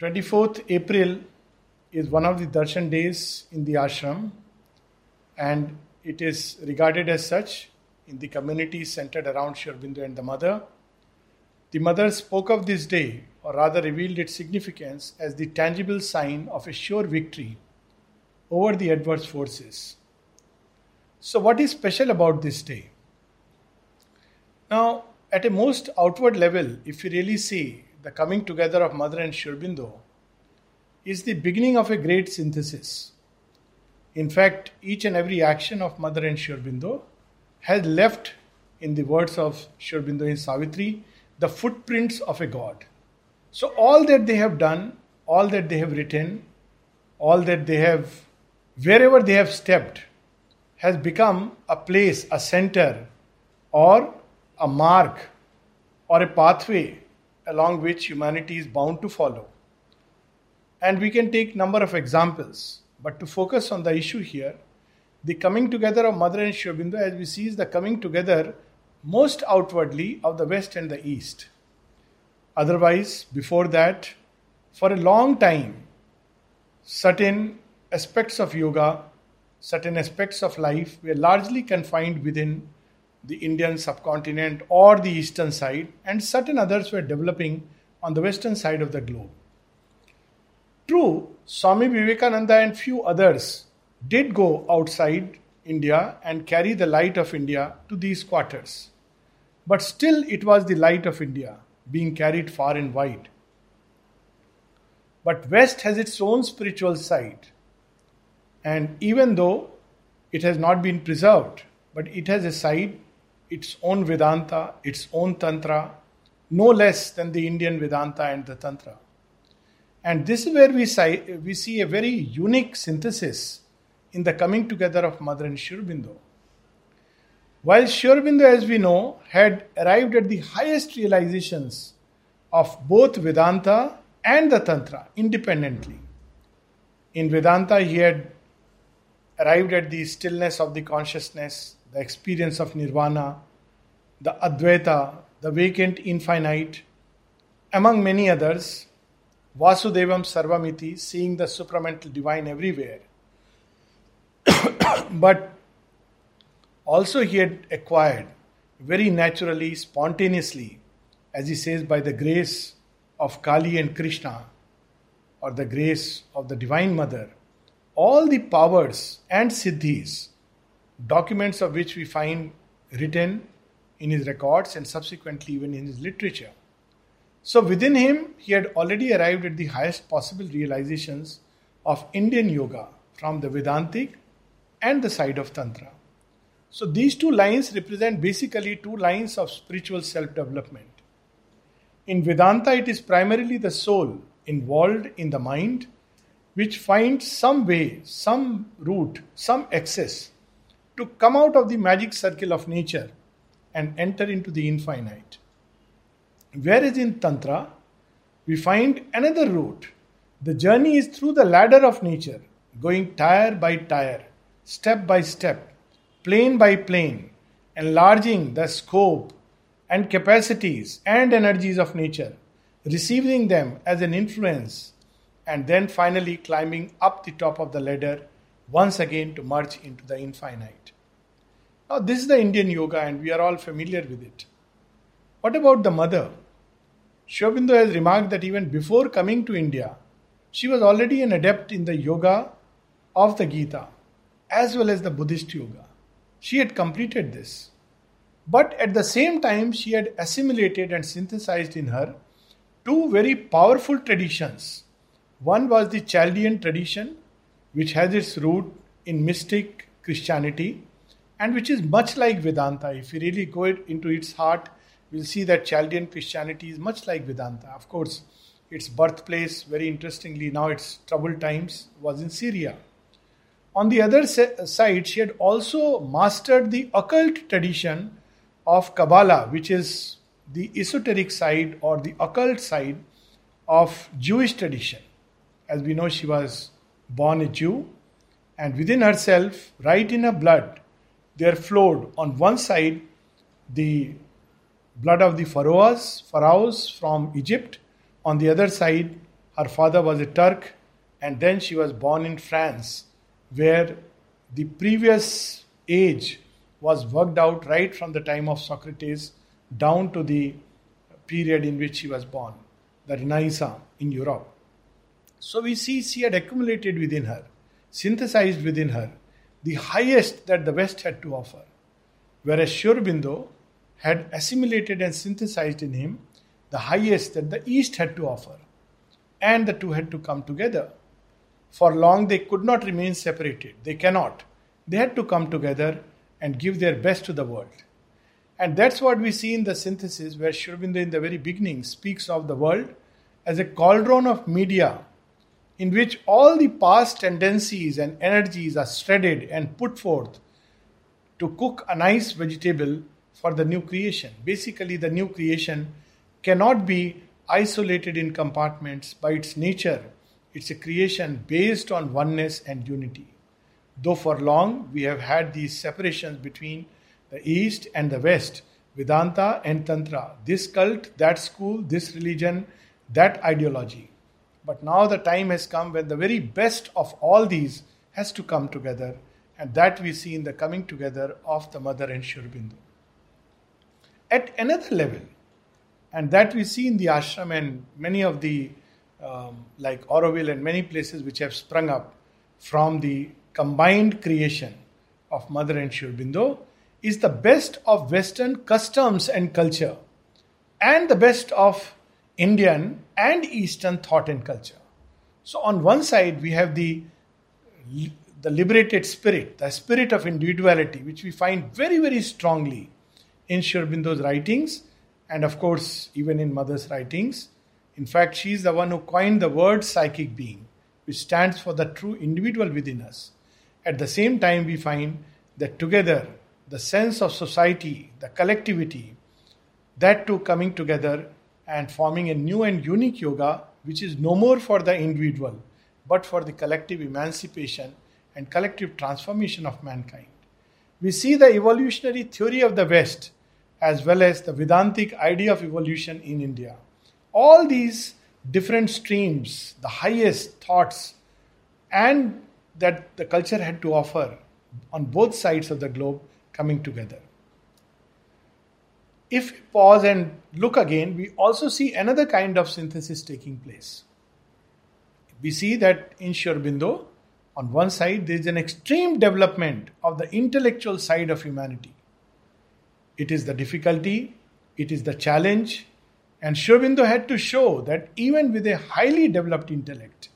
24th April is one of the darshan days in the ashram, and it is regarded as such in the community centered around Sri and the mother. The mother spoke of this day, or rather revealed its significance, as the tangible sign of a sure victory over the adverse forces. So, what is special about this day? Now, at a most outward level, if you really see the coming together of Mother and Sri Aurobindo, is the beginning of a great synthesis. In fact, each and every action of Mother and Sri Aurobindo has left, in the words of Sri Aurobindo in Savitri, the footprints of a God. So, all that they have done, all that they have written, all that they have, wherever they have stepped, has become a place, a center, or a mark, or a pathway along which humanity is bound to follow. And we can take number of examples, but to focus on the issue here, the coming together of Mother and Sri Aurobindo, as we see, is the coming together most outwardly of the West and the East. Otherwise, before that, for a long time, certain aspects of yoga, certain aspects of life were largely confined within the Indian subcontinent or the eastern side, and certain others were developing on the western side of the globe. True, Swami Vivekananda and few others did go outside India and carry the light of India to these quarters. But still, it was the light of India being carried far and wide. But West has its own spiritual side. And even though it has not been preserved, but it has a side, its own Vedanta, its own Tantra, no less than the Indian Vedanta and the Tantra. And this is where we, see, we see a very unique synthesis in the coming together of Mother and While Sri as we know, had arrived at the highest realizations of both Vedanta and the Tantra independently. In Vedanta, he had arrived at the stillness of the consciousness, the experience of nirvana, the Advaita, the vacant infinite, among many others, Vasudevam Sarvamiti, seeing the supramental divine everywhere. but also, he had acquired very naturally, spontaneously, as he says, by the grace of Kali and Krishna, or the grace of the Divine Mother, all the powers and siddhis, documents of which we find written in his records and subsequently even in his literature. So within him, he had already arrived at the highest possible realizations of Indian yoga from the Vedantic and the side of Tantra. So these two lines represent basically two lines of spiritual self development. In Vedanta, it is primarily the soul involved in the mind which finds some way, some route, some access to come out of the magic circle of nature and enter into the infinite. Whereas in Tantra, we find another route. The journey is through the ladder of nature, going tire by tire, step by step, plane by plane, enlarging the scope and capacities and energies of nature, receiving them as an influence, and then finally climbing up the top of the ladder once again to merge into the infinite. Now, this is the Indian yoga, and we are all familiar with it. What about the mother? Sri Aurobindo has remarked that even before coming to India, she was already an adept in the yoga of the Gita as well as the Buddhist yoga. She had completed this. But at the same time, she had assimilated and synthesized in her two very powerful traditions. One was the Chaldean tradition, which has its root in mystic Christianity, and which is much like Vedanta. If you really go into its heart, we'll see that Chaldean Christianity is much like Vedanta. Of course, its birthplace, very interestingly, now its troubled times, was in Syria. On the other side, she had also mastered the occult tradition of Kabbalah, which is the esoteric side or the occult side of Jewish tradition. As we know, she was born a Jew, and within herself, right in her blood, there flowed on one side the blood of the pharaohs, pharaohs from Egypt, on the other side, Her father was a Turk, and then she was born in France, where the previous age was worked out right from the time of Socrates down to the period in which she was born, the Renaissance in Europe. So we see she had accumulated within her, synthesized within her, the highest that the West had to offer. Whereas Sri Aurobindo had assimilated and synthesized in him the highest that the East had to offer. And the two had to come together. For long they could not remain separated. They cannot. They had to come together and give their best to the world. And that's what we see in the synthesis, where Sri Aurobindo in the very beginning speaks of the world as a cauldron of Medea in which all the past tendencies and energies are shredded and put forth to cook a nice vegetable for the new creation. Basically, the new creation cannot be isolated in compartments by its nature. It's a creation based on oneness and unity. Though for long we have had these separations between the East and the West, Vedanta and Tantra, this cult, that school, this religion, that ideology. But now the time has come when the very best of all these has to come together, and that we see in the coming together of the Mother and Sri Aurobindo. At another level, and that we see in the ashram and many of the, um, like Auroville and many places which have sprung up from the combined creation of Mother and Sri Aurobindo, is the best of Western customs and culture and the best of Indian and Eastern thought and culture. So, on one side, we have the, the liberated spirit, the spirit of individuality, which we find very, very strongly in Sri Aurobindo's writings and, of course, even in Mother's writings. In fact, she is the one who coined the word psychic being, which stands for the true individual within us. At the same time, we find that together the sense of society, the collectivity, that too coming together and forming a new and unique yoga, which is no more for the individual, but for the collective emancipation and collective transformation of mankind. We see the evolutionary theory of the West as well as the Vedantic idea of evolution in India. All these different streams, the highest thoughts, and that the culture had to offer on both sides of the globe coming together. If we pause and look again, we also see another kind of synthesis taking place. We see that in Sri on one side, there is an extreme development of the intellectual side of humanity. It is the difficulty, it is the challenge, and Sri had to show that even with a highly developed intellect,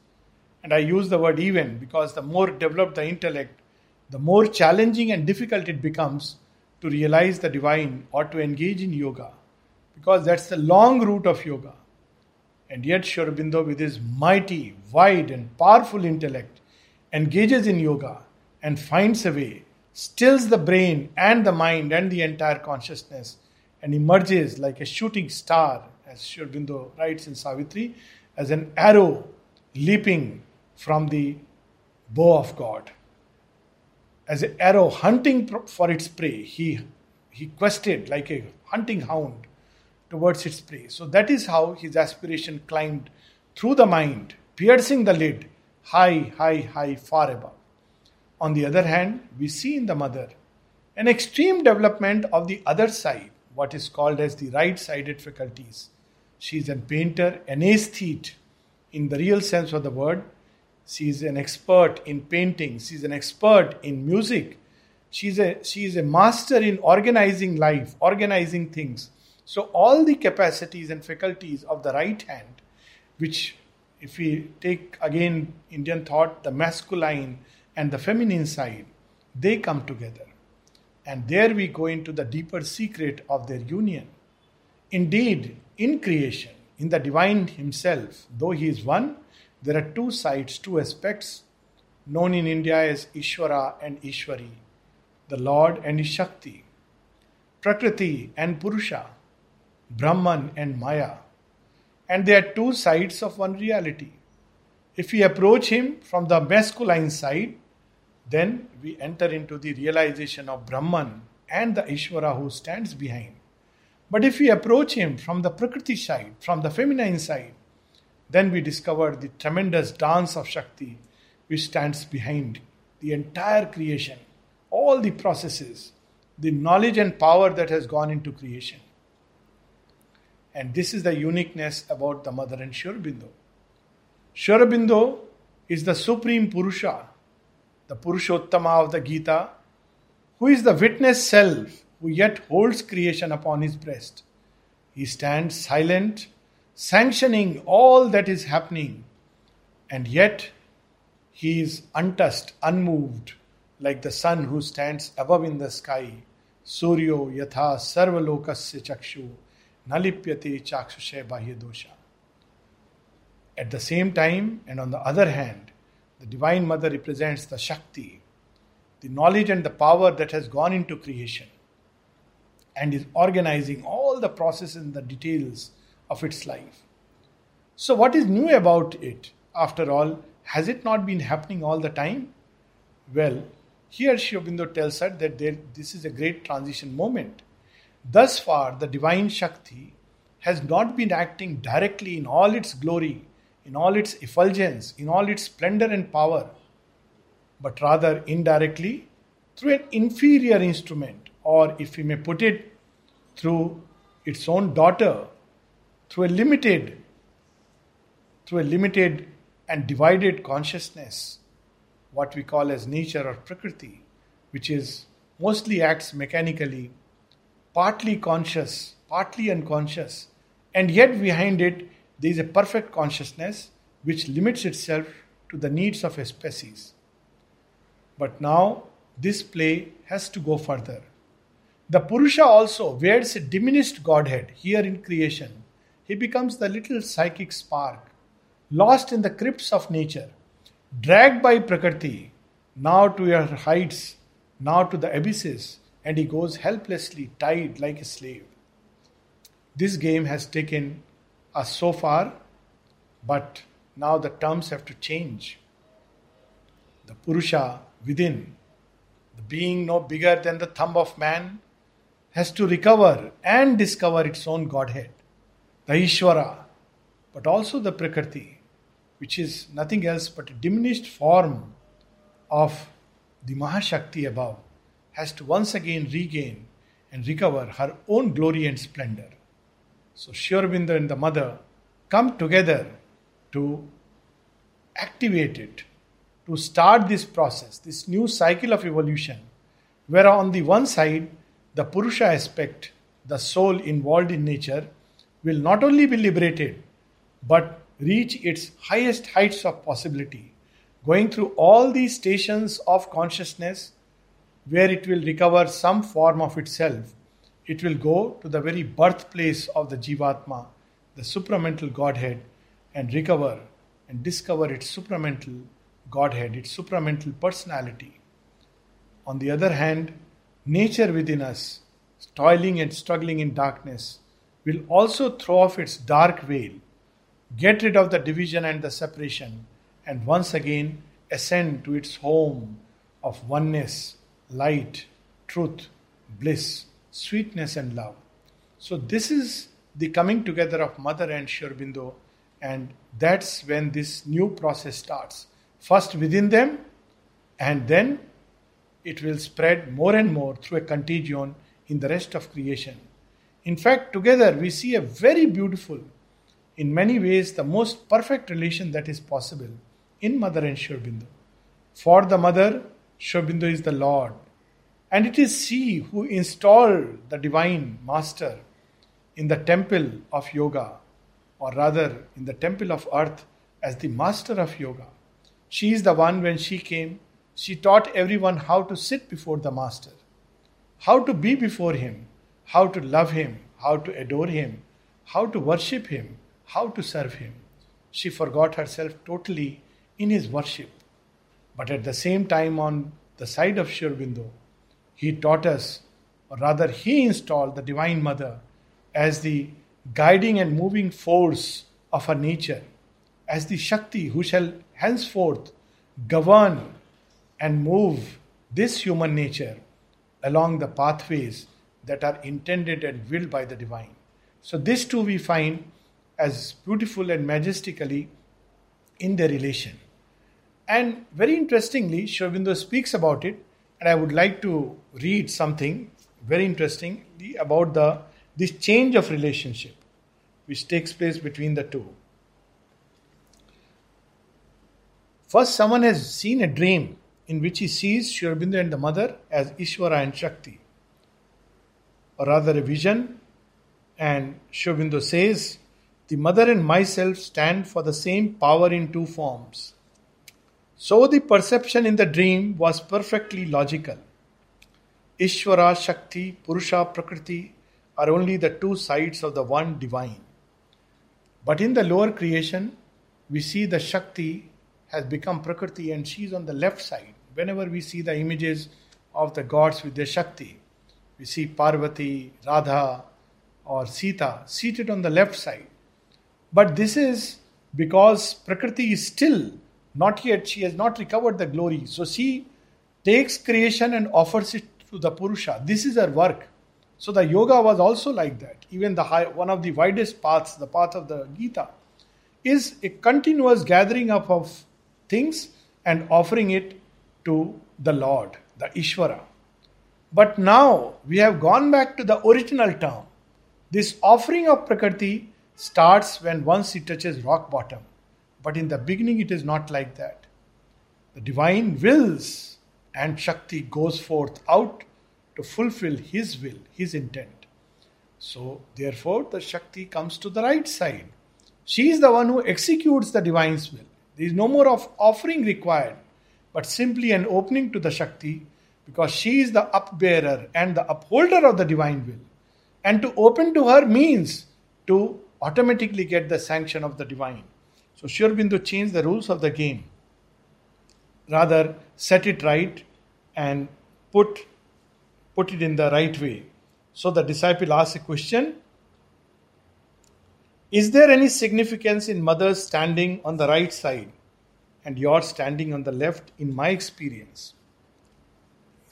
and I use the word even because the more developed the intellect, the more challenging and difficult it becomes to realize the divine or to engage in yoga because that's the long route of yoga. And yet, Sri Aurobindo, with his mighty, wide, and powerful intellect, engages in yoga and finds a way, stills the brain and the mind and the entire consciousness, and emerges like a shooting star, as Sri Aurobindo writes in Savitri, as an arrow leaping from the bow of God as an arrow hunting for its prey. He, he quested like a hunting hound towards its prey. So that is how his aspiration climbed through the mind, piercing the lid, high, high, high, far above. On the other hand, we see in the mother an extreme development of the other side, what is called as the right sided faculties. She is a painter, an aesthete in the real sense of the word, She's an expert in painting. She's an expert in music. She's a, she is a master in organizing life, organizing things. So, all the capacities and faculties of the right hand, which, if we take again Indian thought, the masculine and the feminine side, they come together. And there we go into the deeper secret of their union. Indeed, in creation, in the divine himself, though he is one, there are two sides, two aspects known in India as Ishvara and Ishwari, the Lord and His Shakti, Prakriti and Purusha, Brahman and Maya. And they are two sides of one reality. If we approach Him from the masculine side, then we enter into the realization of Brahman and the Ishvara who stands behind. But if we approach Him from the Prakriti side, from the feminine side, then we discover the tremendous dance of Shakti which stands behind the entire creation, all the processes, the knowledge and power that has gone into creation. And this is the uniqueness about the mother and. Sri Aurobindo is the supreme Purusha, the Purushottama of the Gita, who is the witness self who yet holds creation upon his breast. He stands silent, sanctioning all that is happening, and yet he is untouched, unmoved, like the sun who stands above in the sky. Suryo yatha sarvalokasya chakshu nalipyate chakshushe bahya dosha. At the same time, and on the other hand, the Divine Mother represents the Shakti, the knowledge and the power that has gone into creation and is organizing all the processes and the details of its life. So, what is new about it? After all, has it not been happening all the time? Well, here Sri Aurobindo tells us that there, this is a great transition moment. Thus far, the divine Shakti has not been acting directly in all its glory, in all its effulgence, in all its splendor and power, but rather indirectly through an inferior instrument, or if we may put it, through its own daughter, through a limited, through a limited and divided consciousness, what we call as nature or prakriti, which is mostly acts mechanically, partly conscious, partly unconscious, and yet behind it there is a perfect consciousness which limits itself to the needs of a species. But now this play has to go further. The Purusha also wears a diminished Godhead here in creation. He becomes the little psychic spark, lost in the crypts of nature, dragged by Prakriti, now to your heights, now to the abysses, and he goes helplessly tied like a slave. This game has taken us so far, but now the terms have to change. The Purusha within, the being no bigger than the thumb of man, has to recover and discover its own Godhead, the Ishvara, but also the Prakriti, which is nothing else but a diminished form of the Mahashakti above, has to once again regain and recover her own glory and splendor. So Sri and the mother come together to activate it, to start this process, this new cycle of evolution, where on the one side the Purusha aspect, the soul involved in nature, will not only be liberated but reach its highest heights of possibility, going through all these stations of consciousness where it will recover some form of itself. It will go to the very birthplace of the Jivatma, the supramental Godhead, and recover and discover its supramental Godhead, its supramental personality. On the other hand, nature within us, toiling and struggling in darkness, will also throw off its dark veil, get rid of the division and the separation, and once again ascend to its home of oneness, light, truth, bliss, sweetness, and love. So, this is the coming together of Mother and Sri Aurobindo, and that's when this new process starts. First within them, and then it will spread more and more through a contagion in the rest of creation. In fact, together we see a very beautiful, in many ways, the most perfect relation that is possible in Mother and Sri Aurobindo. For the Mother, Sri Aurobindo is the Lord, and it is she who installed the Divine Master in the temple of yoga, or rather in the temple of earth as the Master of yoga. She is the one when she came she taught everyone how to sit before the Master, how to be before Him, how to love Him, how to adore Him, how to worship Him, how to serve Him. She forgot herself totally in His worship. But at the same time, on the side of Sri Aurobindo, He taught us, or rather, He installed the Divine Mother as the guiding and moving force of her nature, as the Shakti who shall henceforth govern and move this human nature along the pathways that are intended and willed by the divine. So, this too we find as beautiful and majestically in their relation. And very interestingly, Sri Aurobindo speaks about it, and I would like to read something very interesting about the this change of relationship which takes place between the two. First, someone has seen a dream in which he sees Sri Aurobindo and the mother as Ishvara and Shakti, or rather a vision. And Sri Aurobindo says, The mother and myself stand for the same power in two forms. So the perception in the dream was perfectly logical. Ishvara, Shakti, Purusha, Prakriti are only the two sides of the one divine. But in the lower creation, we see the Shakti has become Prakriti and she is on the left side. Whenever we see the images of the gods with their Shakti, we see Parvati, Radha, or Sita seated on the left side. But this is because Prakriti is still not yet, she has not recovered the glory. So she takes creation and offers it to the Purusha. This is her work. So the yoga was also like that. Even the high, one of the widest paths, the path of the Gita, is a continuous gathering up of things and offering it to the Lord, the Ishvara. But now we have gone back to the original term. This offering of Prakriti starts when once it touches rock bottom. But in the beginning, it is not like that. The divine wills and Shakti goes forth out to fulfill his will, his intent. So, therefore, the Shakti comes to the right side. She is the one who executes the divine's will. There is no more of offering required, but simply an opening to the Shakti because she is the upbearer and the upholder of the divine will. And to open to her means to automatically get the sanction of the divine. So Sri Aurobindo changed the rules of the game. Rather, set it right and put, put it in the right way. So the disciple asks a question Is there any significance in mothers standing on the right side and yours standing on the left? In my experience,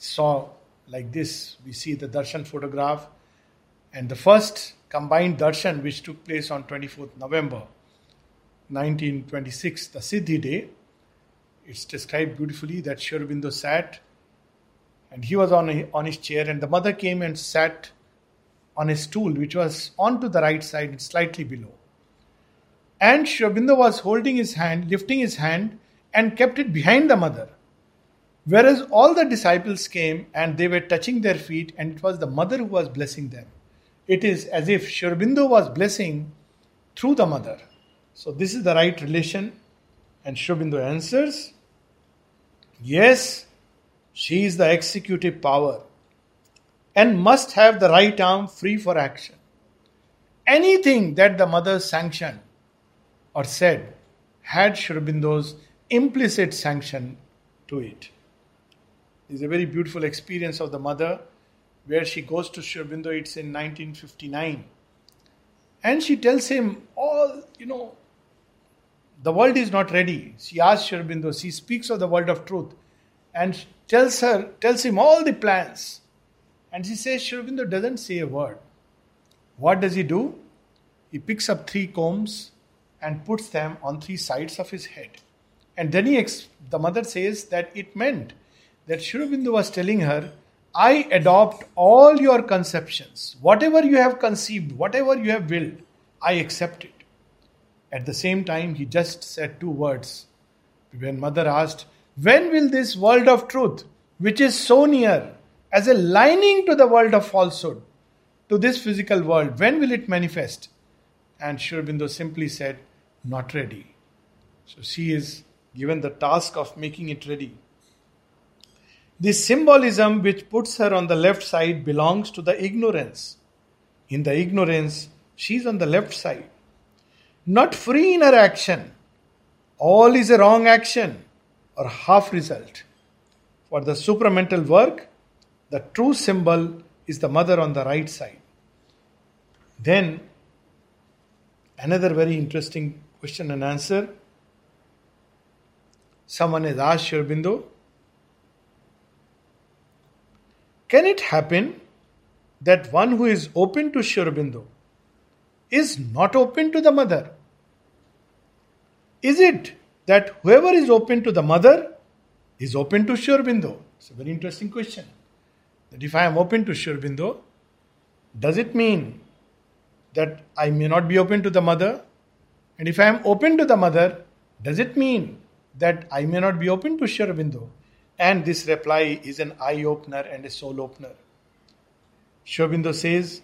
saw like this. We see the darshan photograph, and the first combined darshan, which took place on 24th November 1926, the Siddhi day. It's described beautifully that Sri Aurobindo sat and he was on, on his chair, and the mother came and sat on a stool which was on to the right side and slightly below. And Sri Aurobindo was holding his hand, lifting his hand, and kept it behind the mother. Whereas all the disciples came and they were touching their feet, and it was the mother who was blessing them. It is as if Sri Aurobindo was blessing through the mother. So, this is the right relation. And Sri Aurobindo answers Yes, she is the executive power and must have the right arm free for action. Anything that the mother sanctioned or said had Sri implicit sanction to it. It's a very beautiful experience of the mother where she goes to Sri Aurobindo, it's in 1959. And she tells him all, you know, the world is not ready. She asks Sri Aurobindo, she speaks of the world of truth and tells her, tells him all the plans. And she says, Sri Aurobindo doesn't say a word. What does he do? He picks up three combs and puts them on three sides of his head. And then he, ex- the mother says that it meant that Sri Aurobindo was telling her, I adopt all your conceptions. Whatever you have conceived, whatever you have willed, I accept it. At the same time, he just said two words. When mother asked, When will this world of truth, which is so near, as a lining to the world of falsehood, to this physical world, when will it manifest? And Sri simply said, Not ready. So she is given the task of making it ready. This symbolism which puts her on the left side belongs to the ignorance. In the ignorance, she is on the left side. Not free in her action. All is a wrong action or half result. For the supramental work, the true symbol is the mother on the right side. Then, another very interesting question and answer. Someone has asked Sri Aurobindo, Can it happen that one who is open to Sri is not open to the mother? Is it that whoever is open to the mother is open to Sri Aurobindo? It's a very interesting question. That if I am open to Sri Aurobindo, does it mean that I may not be open to the mother? And if I am open to the mother, does it mean that I may not be open to Sri Aurobindo? And this reply is an eye opener and a soul opener. Sri Aurobindo says,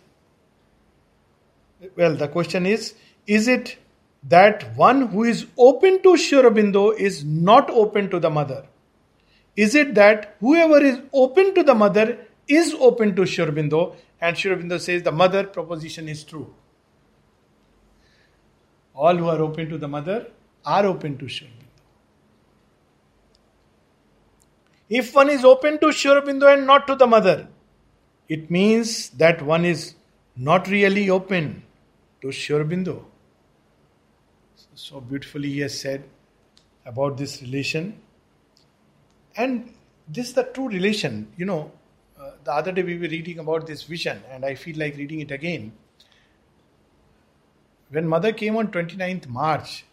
well, the question is, is it that one who is open to Sri is not open to the mother? Is it that whoever is open to the mother is open to Sri And Sri says the mother proposition is true. All who are open to the mother are open to Sri Aurobindo. If one is open to Sri Aurobindo and not to the mother, it means that one is not really open to Sri Aurobindo. So beautifully he has said about this relation. And this is the true relation. You know, uh, the other day we were reading about this vision, and I feel like reading it again. When mother came on 29th March,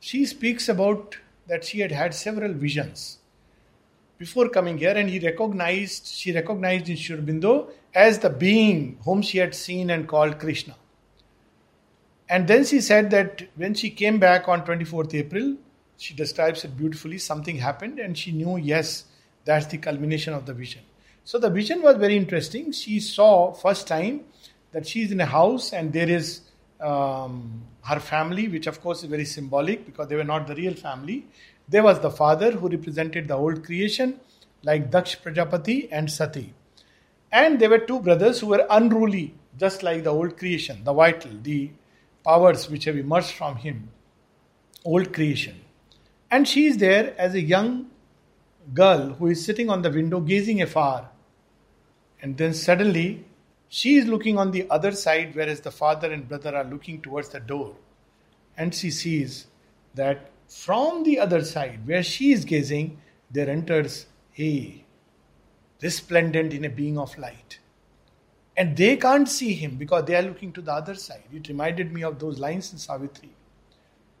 she speaks about that she had had several visions before coming here, and he recognized, she recognized in Sri Aurobindo as the being whom she had seen and called Krishna. And then she said that when she came back on 24th April, she describes it beautifully, something happened, and she knew, yes, that's the culmination of the vision. So the vision was very interesting. She saw first time that she is in a house and there is um, her family, which of course is very symbolic because they were not the real family. There was the father who represented the old creation, like Daksh Prajapati and Sati. And there were two brothers who were unruly, just like the old creation, the vital, the powers which have emerged from him, old creation. And she is there as a young girl who is sitting on the window gazing afar. And then suddenly she is looking on the other side, whereas the father and brother are looking towards the door. And she sees that from the other side, where she is gazing, there enters a resplendent in a being of light. And they can't see him because they are looking to the other side. It reminded me of those lines in Savitri.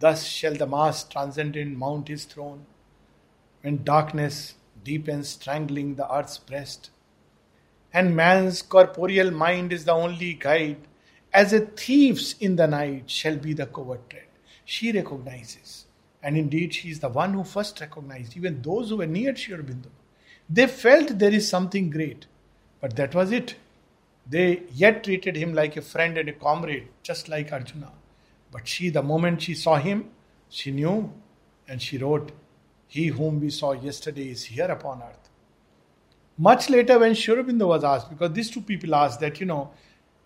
Thus shall the mass transcendent mount his throne when darkness deepens, strangling the earth's breast. And man's corporeal mind is the only guide. As a thief's in the night shall be the covert tread. She recognizes. And indeed, she is the one who first recognized, even those who were near Sri Aurobindo. They felt there is something great. But that was it. They yet treated him like a friend and a comrade, just like Arjuna. But she, the moment she saw him, she knew and she wrote, He whom we saw yesterday is here upon earth. Much later, when Sri Aurobindo was asked, because these two people asked that, you know,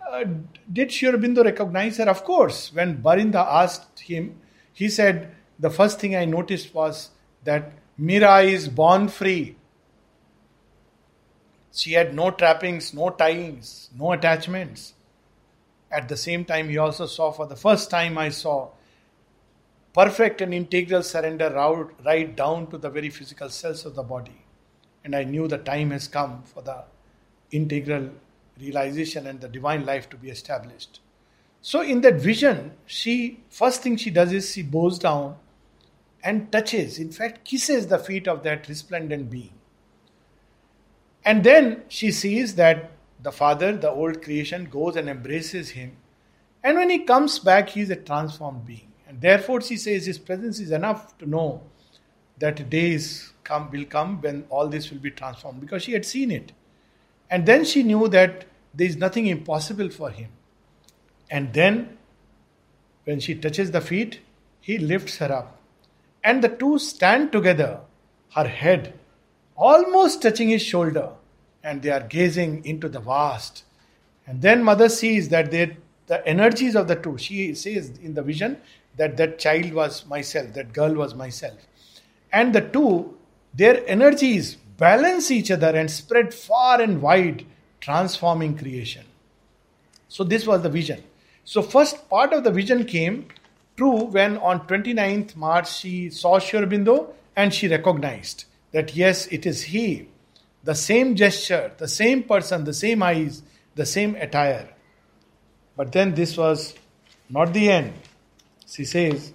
uh, did Sri Aurobindo recognize her? Of course. When Barinda asked him, he said, The first thing I noticed was that Mira is born free. She had no trappings, no ties, no attachments. At the same time, he also saw, for the first time, I saw perfect and integral surrender right down to the very physical cells of the body. And I knew the time has come for the integral realization and the divine life to be established. So, in that vision, she first thing she does is she bows down and touches, in fact, kisses the feet of that resplendent being. And then she sees that the father, the old creation, goes and embraces him. And when he comes back, he is a transformed being. And therefore, she says his presence is enough to know that days come will come when all this will be transformed because she had seen it. And then she knew that there is nothing impossible for him. And then, when she touches the feet, he lifts her up. And the two stand together, her head almost touching his shoulder, and they are gazing into the vast. And then mother sees that they, the energies of the two, she says in the vision that that child was myself, that girl was myself. And the two, their energies balance each other and spread far and wide, transforming creation. So this was the vision. So first part of the vision came true when on 29th March she saw Sri and she recognized that yes, it is he, the same gesture, the same person, the same eyes, the same attire. But then this was not the end. She says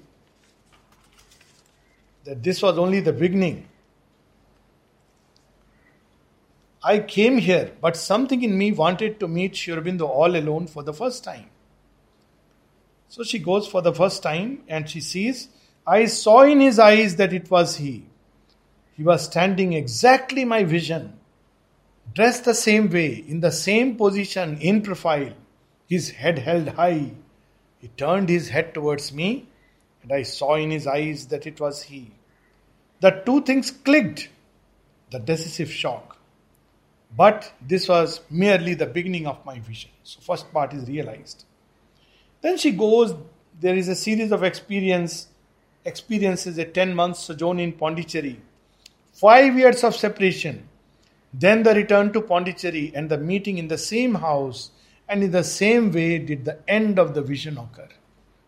that this was only the beginning. I came here, but something in me wanted to meet Sri Aurobindo all alone for the first time. So she goes for the first time and she sees, I saw in his eyes that it was he. He was standing exactly my vision, dressed the same way, in the same position, in profile, his head held high. He turned his head towards me, and I saw in his eyes that it was he. The two things clicked, the decisive shock. But this was merely the beginning of my vision. So, first part is realized. Then she goes, there is a series of experience, experiences, a 10 months sojourn in Pondicherry, five years of separation, then the return to Pondicherry and the meeting in the same house, and in the same way did the end of the vision occur.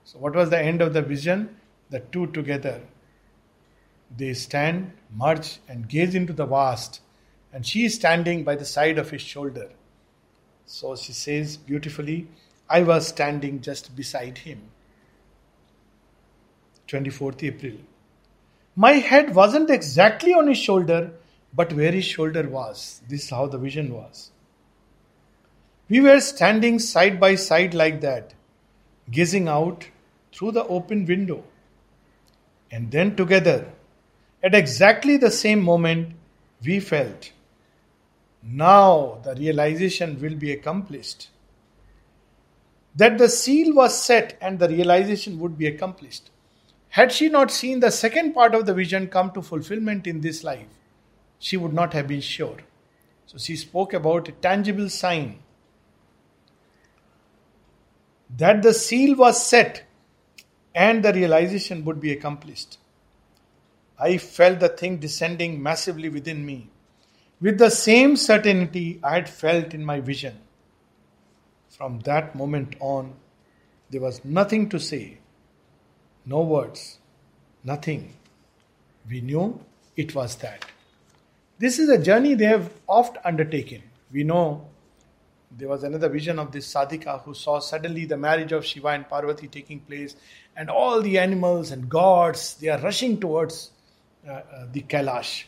So, what was the end of the vision? The two together. They stand, merge, and gaze into the vast and she is standing by the side of his shoulder. So she says beautifully, I was standing just beside him. 24th April. My head wasn't exactly on his shoulder, but where his shoulder was. This is how the vision was. We were standing side by side like that, gazing out through the open window. And then together, at exactly the same moment, we felt now the realization will be accomplished. That the seal was set and the realization would be accomplished. Had she not seen the second part of the vision come to fulfillment in this life, she would not have been sure. So she spoke about a tangible sign that the seal was set and the realization would be accomplished. I felt the thing descending massively within me with the same certainty I had felt in my vision. From that moment on, there was nothing to say, no words, nothing. We knew it was that. This is a journey they have oft undertaken. We know there was another vision of this sadhika who saw suddenly the marriage of Shiva and Parvati taking place, and all the animals and gods they are rushing towards uh, uh, the Kailash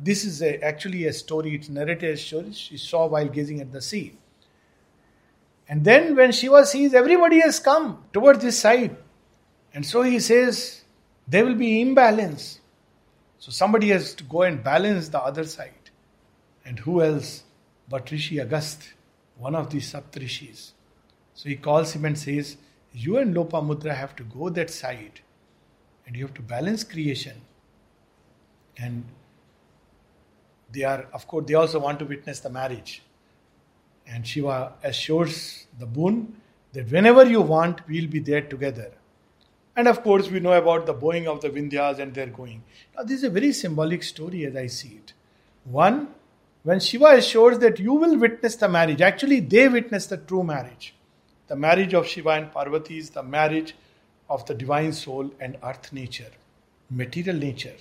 this is a, actually a story, it's narrated as she saw while gazing at the sea. And then when Shiva sees everybody has come towards this side, and so he says, there will be imbalance. So somebody has to go and balance the other side. And who else but Rishi Agast, one of the Saptrishis. So he calls him and says, You and Lopamudra have to go that side and you have to balance creation. And they are, of course, they also want to witness the marriage. And Shiva assures the boon that whenever you want, we'll be there together. And of course, we know about the bowing of the Vindhyas and their going. Now, this is a very symbolic story as I see it. One, when Shiva assures that you will witness the marriage, actually, they witness the true marriage. The marriage of Shiva and Parvati is the marriage of the divine soul and earth nature, material nature.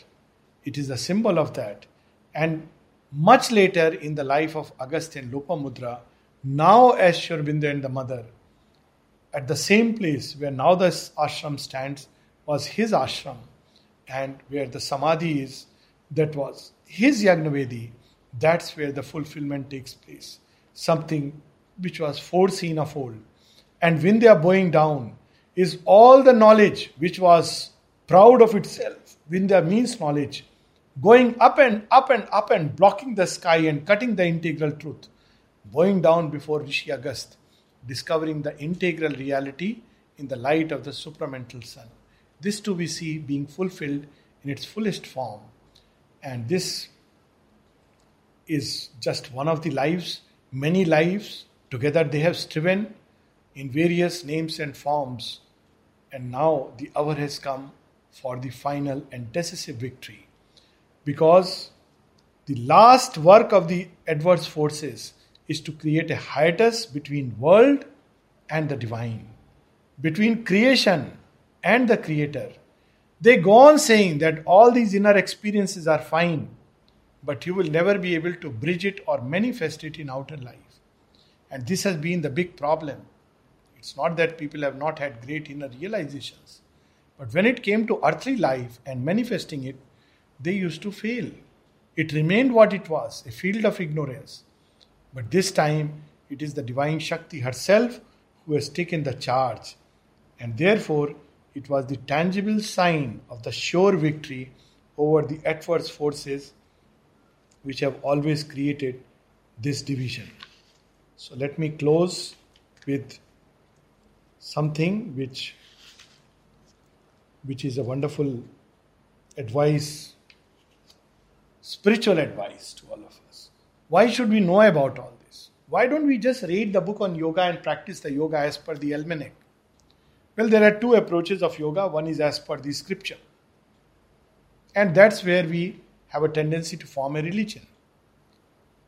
It is a symbol of that. And much later in the life of Agastya Lopamudra, now as Sri Aurobindo and the mother, at the same place where now the ashram stands, was his ashram, and where the samadhi is, that was his Yagnavedi, that's where the fulfillment takes place. Something which was foreseen of old. And Vindhya bowing down is all the knowledge which was proud of itself. Vindhya means knowledge going up and up and up and blocking the sky and cutting the integral truth, bowing down before Rishi Agast, discovering the integral reality in the light of the supramental sun. This too we see being fulfilled in its fullest form. And this is just one of the lives, many lives. Together they have striven in various names and forms. And now the hour has come for the final and decisive victory because the last work of the adverse forces is to create a hiatus between world and the divine, between creation and the creator. They go on saying that all these inner experiences are fine, but you will never be able to bridge it or manifest it in outer life. And this has been the big problem. It's not that people have not had great inner realizations. But when it came to earthly life and manifesting it, they used to fail. It remained what it was a field of ignorance. But this time, it is the divine Shakti herself who has taken the charge. And therefore, it was the tangible sign of the sure victory over the adverse forces which have always created this division. So, let me close with something which which is a wonderful advice spiritual advice to all of us why should we know about all this why don't we just read the book on yoga and practice the yoga as per the almanac well there are two approaches of yoga one is as per the scripture and that's where we have a tendency to form a religion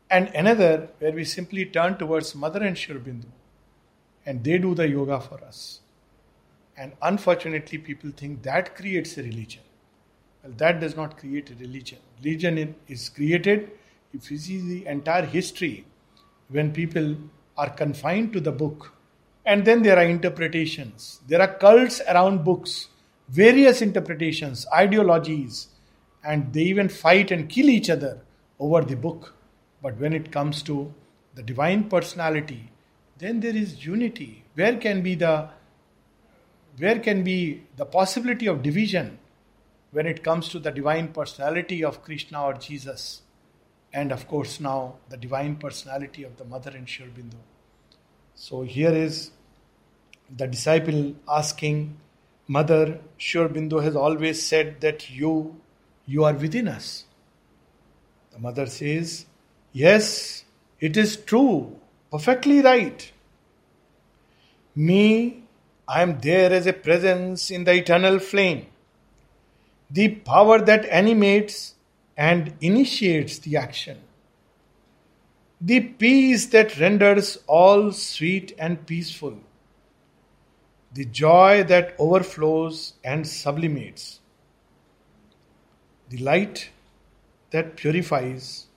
and another where we simply turn towards mother and Sri Aurobindo and they do the yoga for us. And unfortunately, people think that creates a religion. Well, that does not create a religion. Religion is created if you see the entire history when people are confined to the book. And then there are interpretations. There are cults around books, various interpretations, ideologies, and they even fight and kill each other over the book. But when it comes to the divine personality, then there is unity. Where can be the where can be the possibility of division when it comes to the divine personality of Krishna or Jesus? And of course, now the divine personality of the mother and Sri Aurobindo. So here is the disciple asking, Mother, Sri Aurobindo has always said that you, you are within us. The mother says, Yes, it is true. Perfectly right. Me, I am there as a presence in the eternal flame. The power that animates and initiates the action. The peace that renders all sweet and peaceful. The joy that overflows and sublimates. The light that purifies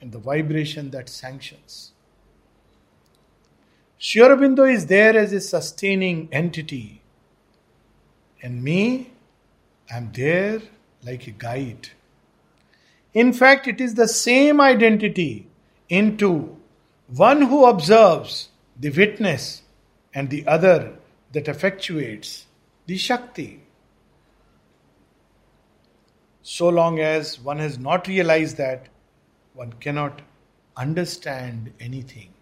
and the vibration that sanctions. Sri Aurobindo is there as a sustaining entity, and me, I'm there like a guide. In fact, it is the same identity into one who observes the witness and the other that effectuates the Shakti. So long as one has not realized that, one cannot understand anything.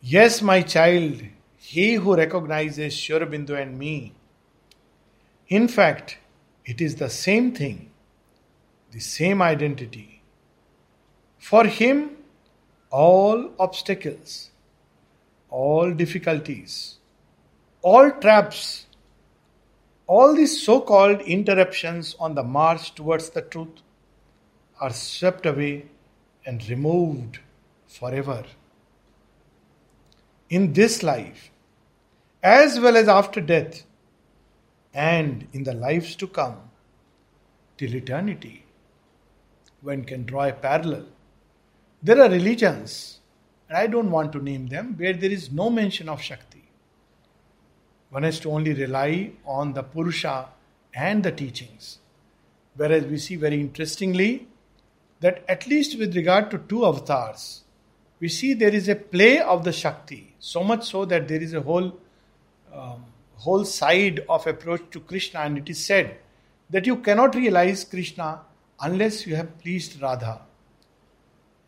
Yes, my child, he who recognizes Sri Aurobindo and me, in fact, it is the same thing, the same identity. For him, all obstacles, all difficulties, all traps all these so called interruptions on the march towards the truth are swept away and removed forever. In this life, as well as after death, and in the lives to come, till eternity, one can draw a parallel. There are religions, and I don't want to name them, where there is no mention of Shakti. One has to only rely on the Purusha and the teachings. Whereas we see very interestingly that at least with regard to two avatars, we see there is a play of the Shakti, so much so that there is a whole um, whole side of approach to Krishna, and it is said that you cannot realize Krishna unless you have pleased Radha.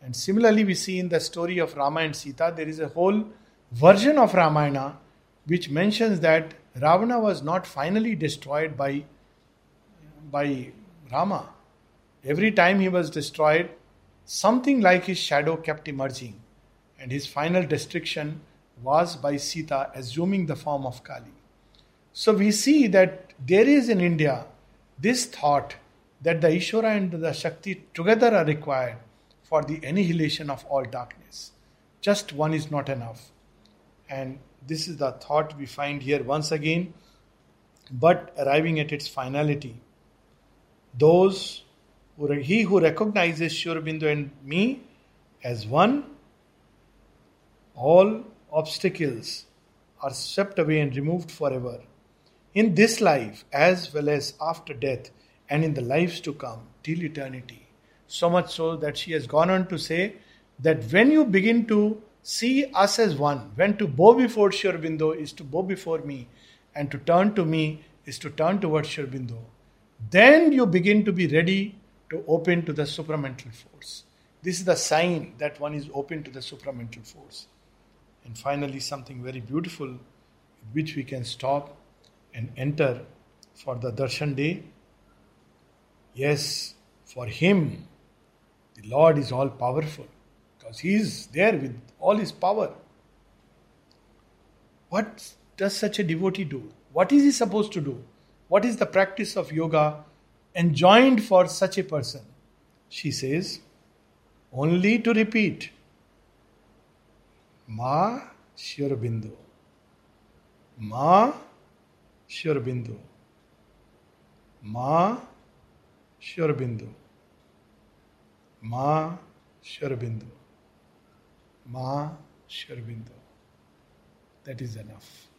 And similarly, we see in the story of Rama and Sita, there is a whole version of Ramayana which mentions that Ravana was not finally destroyed by, by Rama. Every time he was destroyed, something like his shadow kept emerging, and his final destruction was by Sita assuming the form of Kali. So we see that there is in India this thought that the Ishvara and the Shakti together are required for the annihilation of all darkness. Just one is not enough. And this is the thought we find here once again, but arriving at its finality. Those who he who recognizes Sri Aurobindo and me as one all obstacles are swept away and removed forever. In this life, as well as after death, and in the lives to come, till eternity. So much so that she has gone on to say that when you begin to see us as one, when to bow before Sri Aurobindo is to bow before me, and to turn to me is to turn towards Sri Aurobindo, then you begin to be ready to open to the supramental force. This is the sign that one is open to the supramental force. And finally, something very beautiful, which we can stop and enter for the darshan day. Yes, for him, the Lord is all powerful because he is there with all his power. What does such a devotee do? What is he supposed to do? What is the practice of yoga enjoined for such a person? She says, only to repeat Ma Sri Aurobindo. Ma Sri Aurobindo. Ma Sri Aurobindo. Ma Sri Aurobindo. Ma Sri Aurobindo. That is enough.